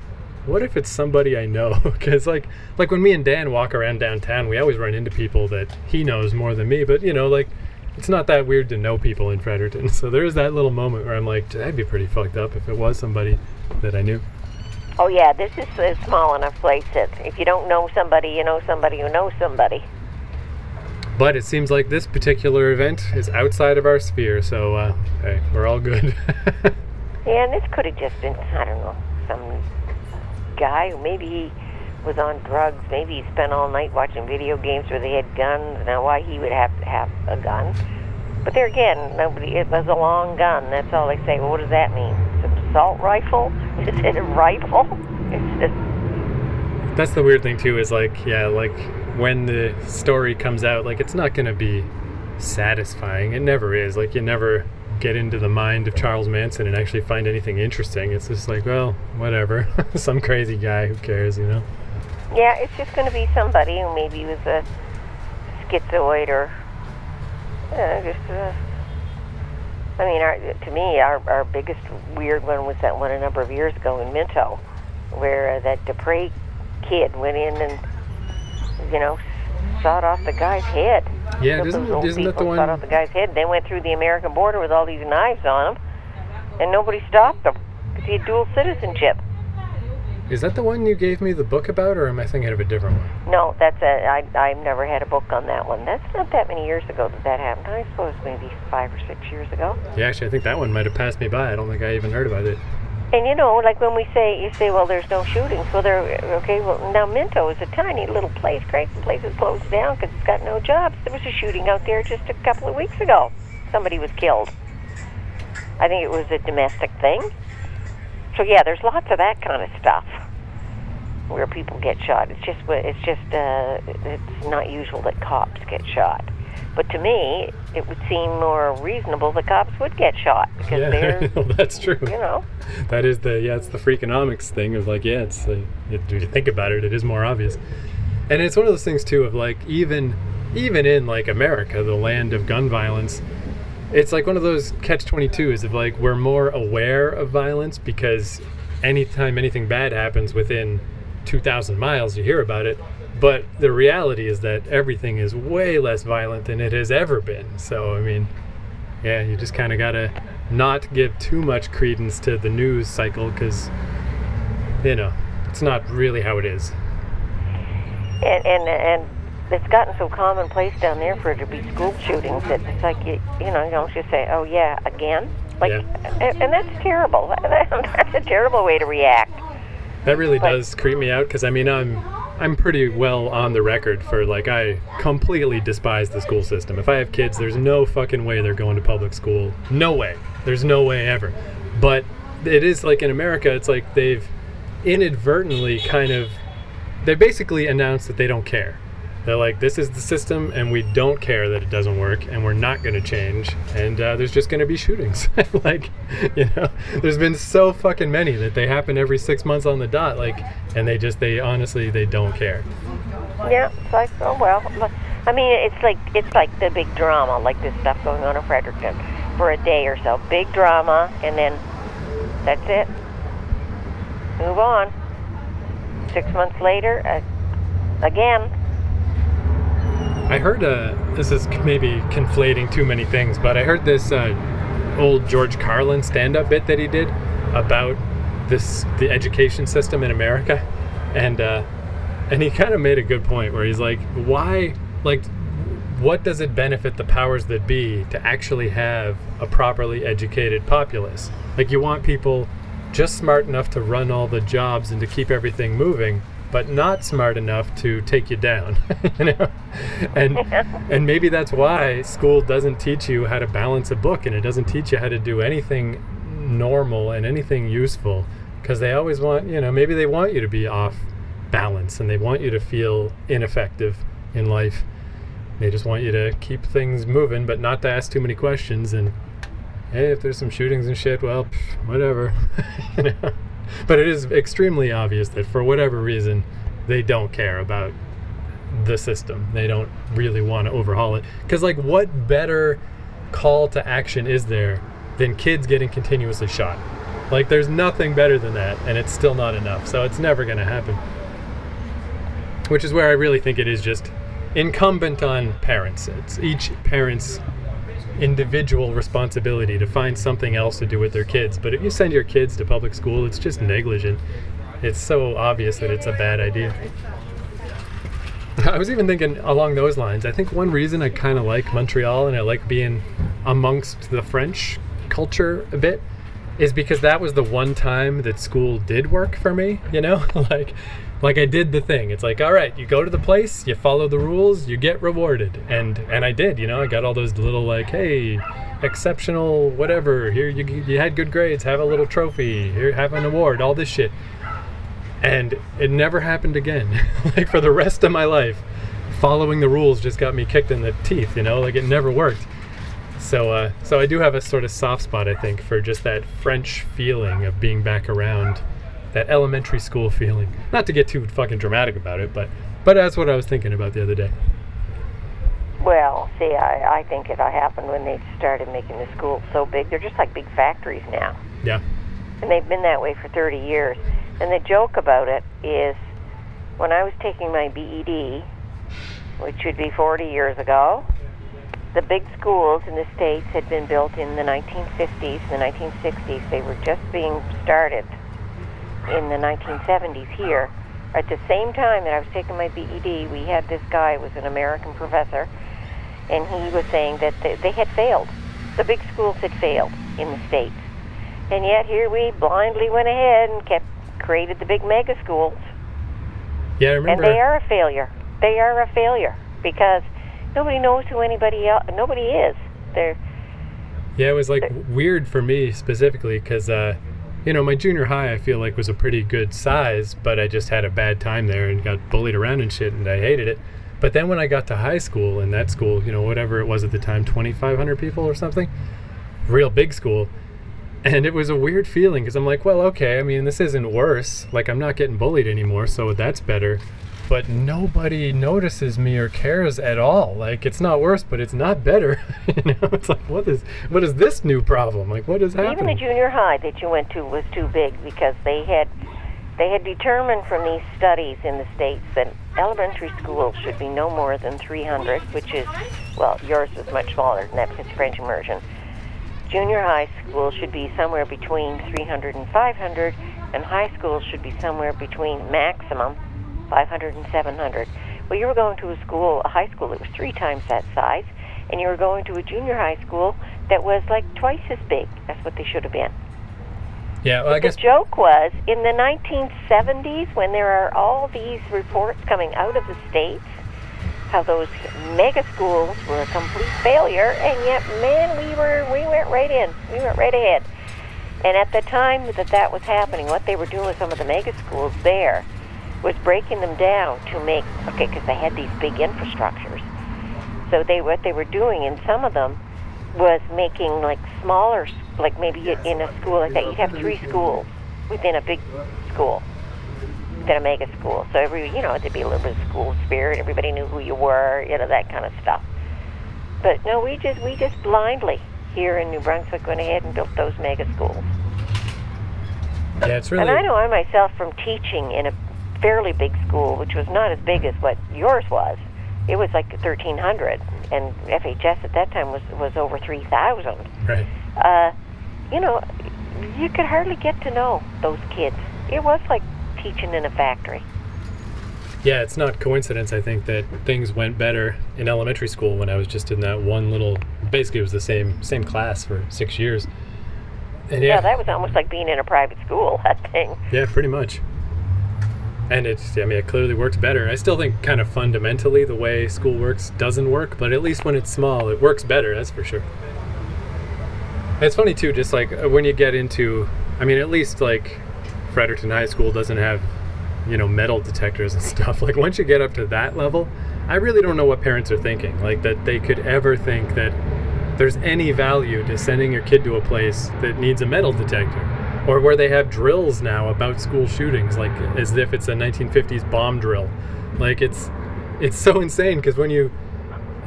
[SPEAKER 3] what if it's somebody I know? Because like, like when me and Dan walk around downtown, we always run into people that he knows more than me. But you know, like, it's not that weird to know people in Fredericton. So there is that little moment where I'm like, that'd be pretty fucked up if it was somebody that I knew.
[SPEAKER 2] oh yeah, this is a small enough place that if you don't know somebody, you know somebody who knows somebody.
[SPEAKER 3] But it seems like this particular event is outside of our sphere, so uh, hey, we're all good.
[SPEAKER 2] Yeah, and this could have just been, I don't know, some guy who maybe he was on drugs. Maybe he spent all night watching video games where they had guns. Now, why he would have to have a gun? But there again, nobody. It was a long gun. That's all they say. Well, what does that mean? It's an assault rifle? Is it a rifle?
[SPEAKER 3] That's the weird thing too. Is like, yeah, like when the story comes out, like it's not gonna be satisfying. It never is. Like you never get into the mind of Charles Manson and actually find anything interesting. It's just like, well, whatever. Some crazy guy. Who cares? You know.
[SPEAKER 2] yeah. It's just going to be somebody who maybe was a schizoid or uh, just. Uh, I mean, our, to me, our our biggest weird one was that one a number of years ago in Minto, where uh, that Dupre kid went in and, you know, shot off the guy's head.
[SPEAKER 3] Yeah, isn't,
[SPEAKER 2] those
[SPEAKER 3] isn't that the
[SPEAKER 2] people, Shot off the guy's head. They went through the American border with all these knives on them, and nobody stopped them because he had dual citizenship.
[SPEAKER 3] Is that the one you gave me the book about, or am I thinking of a different one?
[SPEAKER 2] No, that's a. I I've never had a book on that one. That's not that many years ago that that happened. I suppose maybe five or six years ago.
[SPEAKER 3] Yeah, actually, I think that one might have passed me by. I don't think I even heard about it.
[SPEAKER 2] And you know, like when we say, you say, well, there's no shootings. Well, there. Okay, well, now Minto is a tiny little place. Cranston Place is closed down because it's got no jobs. There was a shooting out there just a couple of weeks ago. Somebody was killed. I think it was a domestic thing. So yeah, there's lots of that kind of stuff where people get shot. It's just, it's just, uh, it's not usual that cops get shot. But to me, it would seem more reasonable that cops would get shot because
[SPEAKER 3] yeah,
[SPEAKER 2] they're,
[SPEAKER 3] well, that's true.
[SPEAKER 2] you know.
[SPEAKER 3] That is the yeah, it's the freakonomics thing of like yeah, it's uh, if you think about it, it is more obvious, and it's one of those things too of like even even in like America, the land of gun violence, it's like one of those catch twenty twos of like we're more aware of violence because anytime anything bad happens within two thousand miles, you hear about it. But the reality is that everything is way less violent than it has ever been. So I mean, yeah, you just kind of gotta not give too much credence to the news cycle because, you know, it's not really how it is.
[SPEAKER 2] and and and it's gotten so commonplace down there for it to be school shootings that it's like you you know you don't just say oh yeah again like
[SPEAKER 3] Yeah.
[SPEAKER 2] and, and that's terrible that's a terrible way to react
[SPEAKER 3] That really
[SPEAKER 2] But-
[SPEAKER 3] does creep me out because I mean I'm I'm pretty well on the record for like I completely despise the school system. If I have kids, there's no fucking way they're going to public school. No way. There's no way ever. But it is like in America, it's like they've inadvertently kind of they basically announced that they don't care. They're like, this is the system, and we don't care that it doesn't work, and we're not going to change, and uh, there's just going to be shootings. like, you know, there's been so fucking many that they happen every six months on the dot, like, and they just, they honestly, they don't care.
[SPEAKER 2] yeah it's like oh well i mean it's like it's like the big drama like this stuff going on in fredericton for a day or so big drama and then that's it move on six months later uh, again
[SPEAKER 3] I heard, uh, this is maybe conflating too many things, but I heard this uh, old George Carlin stand up bit that he did about this, the education system in America. And, uh, and he kind of made a good point where he's like, why, like, what does it benefit the powers that be to actually have a properly educated populace? Like, you want people just smart enough to run all the jobs and to keep everything moving, but not smart enough to take you down. you know? And and maybe that's why school doesn't teach you how to balance a book and it doesn't teach you how to do anything normal and anything useful because they always want, you know, maybe they want you to be off balance and they want you to feel ineffective in life. They just want you to keep things moving but not to ask too many questions and hey, if there's some shootings and shit, well, pff, whatever. you know? But it is extremely obvious that for whatever reason, they don't care about the system. They don't really want to overhaul it. Because, like, what better call to action is there than kids getting continuously shot? Like, there's nothing better than that, and it's still not enough. So it's never going to happen. Which is where I really think it is just incumbent on parents. It's each parent's individual responsibility to find something else to do with their kids. But if you send your kids to public school, it's just negligent. It's so obvious that it's a bad idea. I was even thinking along those lines. I think one reason I kind of like Montreal and I like being amongst the French culture a bit is because that was the one time that school did work for me, you know? like like I did the thing. It's like, all right, you go to the place, you follow the rules, you get rewarded. And and I did, you know? I got all those little like, hey, exceptional whatever. Here you you had good grades, have a little trophy. Here have an award, all this shit and it never happened again like for the rest of my life following the rules just got me kicked in the teeth you know like it never worked so uh, so i do have a sort of soft spot i think for just that french feeling of being back around that elementary school feeling not to get too fucking dramatic about it but but that's what i was thinking about the other day
[SPEAKER 2] Well, see, I, I think it happened when they started making the schools so big. They're just like big factories now.
[SPEAKER 3] yeah
[SPEAKER 2] And they've been that way for 30 years. And the joke about it is when I was taking my BED, which would be 40 years ago. The big schools in the States had been built in the 1950s, the 1960s. They were just being started in the 1970s here. At the same time that I was taking my BED, we had this guy who was an American professor, and he was saying that they, they had failed. The big schools had failed in the States. And yet here we blindly went ahead and kept created the big mega schools.
[SPEAKER 3] Yeah, I remember.
[SPEAKER 2] And they are a failure. They are a failure because nobody knows who anybody else, nobody is. They're
[SPEAKER 3] Yeah, it was like weird for me specifically because, uh, you know, my junior high I feel like was a pretty good size, but I just had a bad time there and got bullied around and shit, and I hated it. But then when I got to high school, and that school, you know, whatever it was at the time, 2,500 people or something, real big school. And it was a weird feeling because I'm like, well, okay, I mean, this isn't worse. Like, I'm not getting bullied anymore, so that's better. But nobody notices me or cares at all. Like, it's not worse, but it's not better. you know, it's like, what is, what is this new problem? Like, what is happening?
[SPEAKER 2] even the junior high that you went to was too big because they had they had determined from these studies in the states that elementary schools should be no more than 300, which is well, yours was much smaller than that because French immersion. Junior high school should be somewhere between 300 and 500, and high school should be somewhere between maximum 500 and 700. Well, you were going to a school, a high school that was three times that size, and you were going to a junior high school that was like twice as big. That's what they should have been.
[SPEAKER 3] yeah, well, I guess
[SPEAKER 2] The joke was in the 1970s when there are all these reports coming out of the states how those mega schools were a complete failure and yet man we were we went right in we went right ahead and at the time that that was happening what they were doing with some of the mega schools there was breaking them down to make okay because they had these big infrastructures so they what they were doing in some of them was making like smaller, like maybe in a school like that, you'd have three schools within a big school, within a mega school. So every, you know, there'd be a little bit of school spirit. Everybody knew who you were, you know, that kind of stuff. But no, we just we just blindly here in New Brunswick went ahead and built those mega schools.
[SPEAKER 3] yeah, it's really
[SPEAKER 2] And I know I myself from teaching in a fairly big school, which was not as big as what yours was. It was like 1,300, and FHS at that time was was over 3,000.
[SPEAKER 3] right.
[SPEAKER 2] Uh, you know, you could hardly get to know those kids. It was like teaching in a factory.
[SPEAKER 3] Yeah, it's not coincidence. I think that things went better in elementary school when I was just in that one little. Basically, it was the same same class for six years. And
[SPEAKER 2] Yeah,
[SPEAKER 3] yeah,
[SPEAKER 2] that was almost like being in a private school. That thing.
[SPEAKER 3] yeah, pretty much. And it's, I mean, it clearly works better. I still think kind of fundamentally the way school works doesn't work, but at least when it's small, it works better, that's for sure. It's funny too, just like uh, when you get into, I mean, at least like Fredericton High School doesn't have, you know, metal detectors and stuff. Like once you get up to that level, I really don't know what parents are thinking. Like that they could ever think that there's any value to sending your kid to a place that needs a metal detector or where they have drills now about school shootings like as if it's a 1950s bomb drill. Like it's it's so insane because when you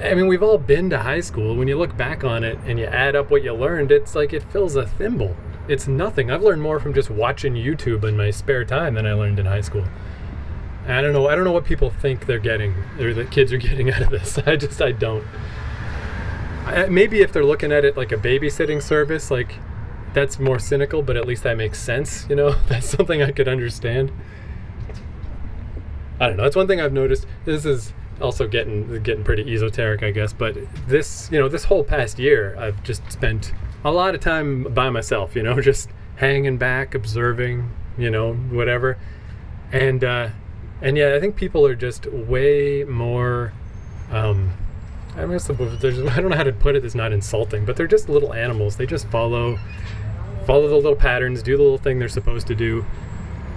[SPEAKER 3] i mean we've all been to high school. When you look back on it and you add up what you learned it's like it fills a thimble. It's nothing. I've learned more from just watching youtube in my spare time than i learned in high school. I don't know i don't know what people think they're getting or the kids are getting out of this. I just i don't. I, maybe if they're looking at it like a babysitting service, like that's more cynical, but at least that makes sense. You know, that's something I could understand. I don't know. That's one thing I've noticed. This is also getting getting pretty esoteric, I guess. But this, you know, this whole past year, I've just spent a lot of time by myself. You know, just hanging back, observing. You know, whatever. And uh, and yeah, I think people are just way more. Um, I there's I don't know how to put it. It's not insulting, but they're just little animals. They just follow follow the little patterns, do the little thing they're supposed to do.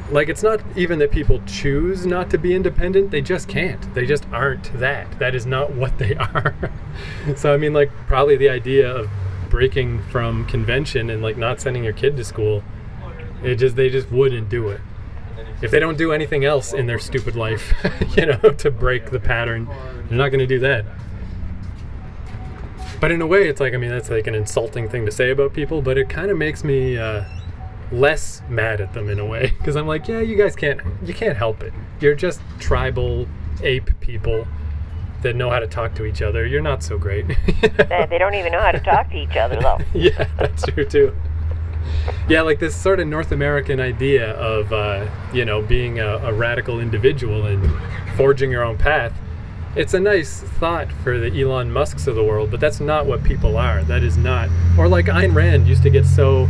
[SPEAKER 3] Like it's not even that people choose not to be independent; they just can't. They just aren't that. That is not what they are. so I mean, like probably the idea of breaking from convention and like not sending your kid to school, it just they just wouldn't do it. If they don't do anything else in their stupid life, you know, to break the pattern, they're not going to do that. But in a way, it's like I mean that's like an insulting thing to say about people, but it kind of makes me uh, less mad at them in a way because I'm like, yeah, you guys can't you can't help it. You're just tribal ape people that know how to talk to each other, you're not so great.
[SPEAKER 2] They, don't even know how to talk to each other, though.
[SPEAKER 3] yeah, that's true too. Yeah, like this sort of North American idea of, uh, you know, being a, a radical individual and forging your own path. It's a nice thought for the Elon Musks of the world, but that's not what people are. That is not. Or like Ayn Rand used to get so,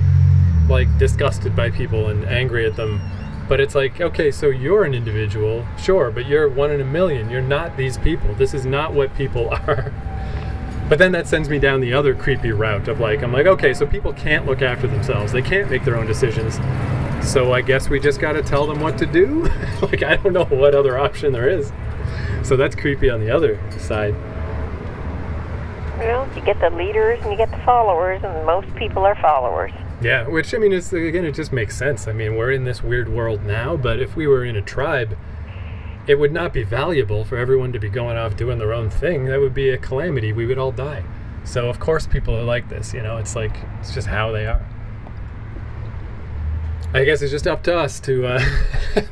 [SPEAKER 3] like, disgusted by people and angry at them. But it's like, okay, so you're an individual, sure, but you're one in a million. You're not these people. This is not what people are. But then that sends me down the other creepy route of like, I'm like, okay, so people can't look after themselves. They can't make their own decisions. So I guess we just got to tell them what to do. like, I don't know what other option there is. So that's creepy on the other side.
[SPEAKER 2] Well, you get the leaders and you get the followers, and most people are followers.
[SPEAKER 3] Yeah, which I mean, it's again, it just makes sense. I mean, we're in this weird world now, but if we were in a tribe, it would not be valuable for everyone to be going off doing their own thing. That would be a calamity. We would all die. So of course, people are like this. You know, it's like it's just how they are. I guess it's just up to us to uh,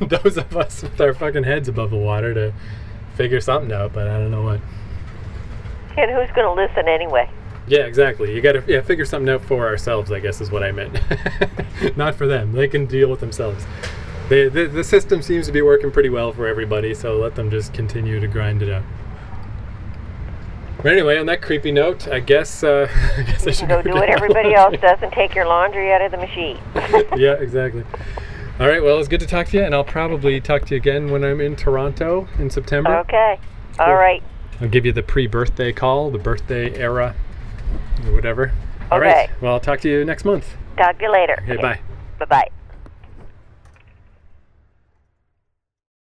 [SPEAKER 3] those of us with our fucking heads above the water to figure something out. But I don't know what.
[SPEAKER 2] And who's going to listen anyway?
[SPEAKER 3] Yeah, exactly. You got to yeah figure something out for ourselves. I guess is what I meant. Not for them. They can deal with themselves. They, the the system seems to be working pretty well for everybody. So let them just continue to grind it out. But anyway, on that creepy note, I guess uh, I guess I should
[SPEAKER 2] can go do what everybody else does and take your laundry out of the machine.
[SPEAKER 3] yeah, exactly. All right. Well, it's good to talk to you, and I'll probably talk to you again when I'm in Toronto in September.
[SPEAKER 2] Okay.
[SPEAKER 3] Cool.
[SPEAKER 2] All right.
[SPEAKER 3] I'll give you the pre-birthday call, the birthday era, or whatever. All right.
[SPEAKER 2] Okay.
[SPEAKER 3] Well, I'll talk to you next month.
[SPEAKER 2] Talk to you later.
[SPEAKER 3] Okay. Bye.
[SPEAKER 2] Bye bye.